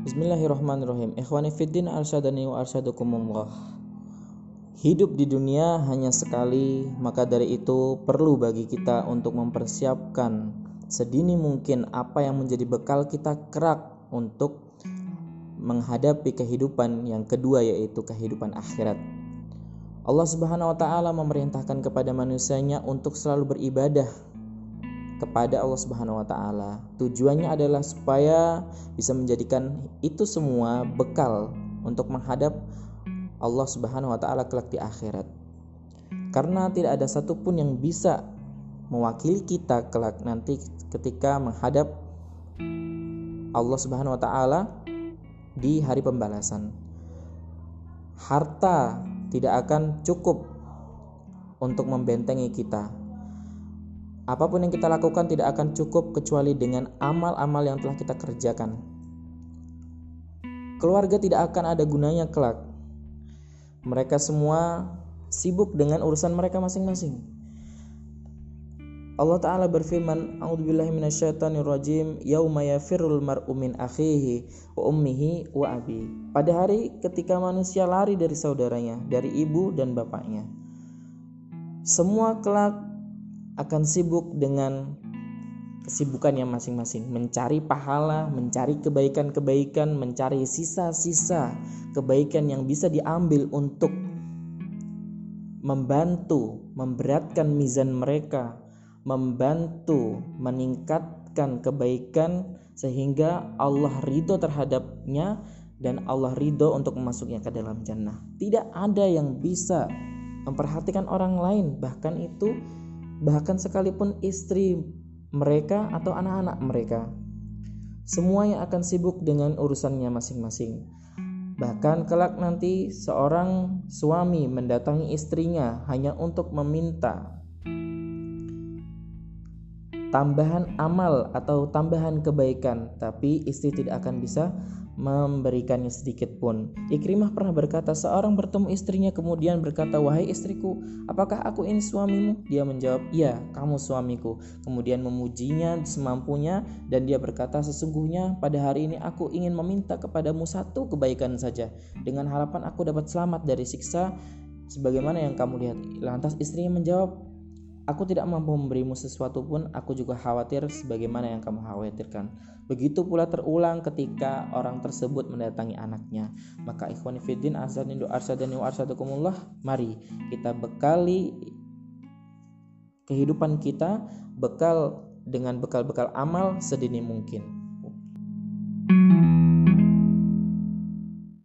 Bismillahirrahmanirrahim. Ikhwani fiddin arsyadani wa arsyadukumullah. Hidup di dunia hanya sekali, maka dari itu perlu bagi kita untuk mempersiapkan sedini mungkin apa yang menjadi bekal kita kerak untuk menghadapi kehidupan yang kedua yaitu kehidupan akhirat. Allah Subhanahu wa taala memerintahkan kepada manusianya untuk selalu beribadah kepada Allah Subhanahu wa taala. Tujuannya adalah supaya bisa menjadikan itu semua bekal untuk menghadap Allah Subhanahu wa taala kelak di akhirat. Karena tidak ada satupun yang bisa mewakili kita kelak nanti ketika menghadap Allah Subhanahu wa taala di hari pembalasan. Harta tidak akan cukup untuk membentengi kita Apa pun yang kita lakukan tidak akan cukup kecuali dengan amal-amal yang telah kita kerjakan. Keluarga tidak akan ada gunanya kelak. Mereka semua sibuk dengan urusan mereka masing-masing. Allah Ta'ala berfirman A'udzubillahi minasyaitonirrajim Yauma mar'u min akhihi wa ummihi wa abi Pada hari ketika manusia lari dari saudaranya Dari ibu dan bapaknya Semua kelak akan sibuk dengan kesibukannya masing-masing, mencari pahala, mencari kebaikan-kebaikan, mencari sisa-sisa kebaikan yang bisa diambil untuk membantu, memberatkan mizan mereka, membantu meningkatkan kebaikan sehingga Allah ridho terhadapnya dan Allah ridho untuk memasuknya ke dalam jannah. Tidak ada yang bisa memperhatikan orang lain, bahkan itu bahkan sekalipun istri mereka atau anak-anak mereka. Semuanya akan sibuk dengan urusannya masing-masing. Bahkan kelak nanti seorang suami mendatangi istrinya hanya untuk meminta tambahan amal atau tambahan kebaikan, tapi istri tidak akan bisa memberikannya sedikit pun. Ikrimah pernah berkata, seorang bertemu istrinya kemudian berkata, "Wahai istriku, apakah aku ini suamimu?" Dia menjawab, "Iya, kamu suamiku." Kemudian memujinya semampunya dan dia berkata, "Sesungguhnya pada hari ini aku ingin meminta kepadamu satu kebaikan saja dengan harapan aku dapat selamat dari siksa sebagaimana yang kamu lihat." Lantas istrinya menjawab, Aku tidak mampu memberimu sesuatu pun, aku juga khawatir sebagaimana yang kamu khawatirkan. Begitu pula terulang ketika orang tersebut mendatangi anaknya. Maka ikhwan fiddin azanidu arsadani wa arsadukumullah, mari kita bekali kehidupan kita bekal dengan bekal-bekal amal sedini mungkin.